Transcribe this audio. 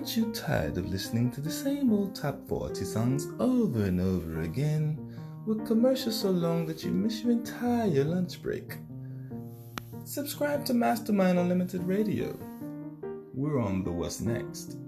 Aren't you tired of listening to the same old top 40 songs over and over again, with commercials so long that you miss your entire lunch break? Subscribe to Mastermind Unlimited Radio. We're on the What's Next.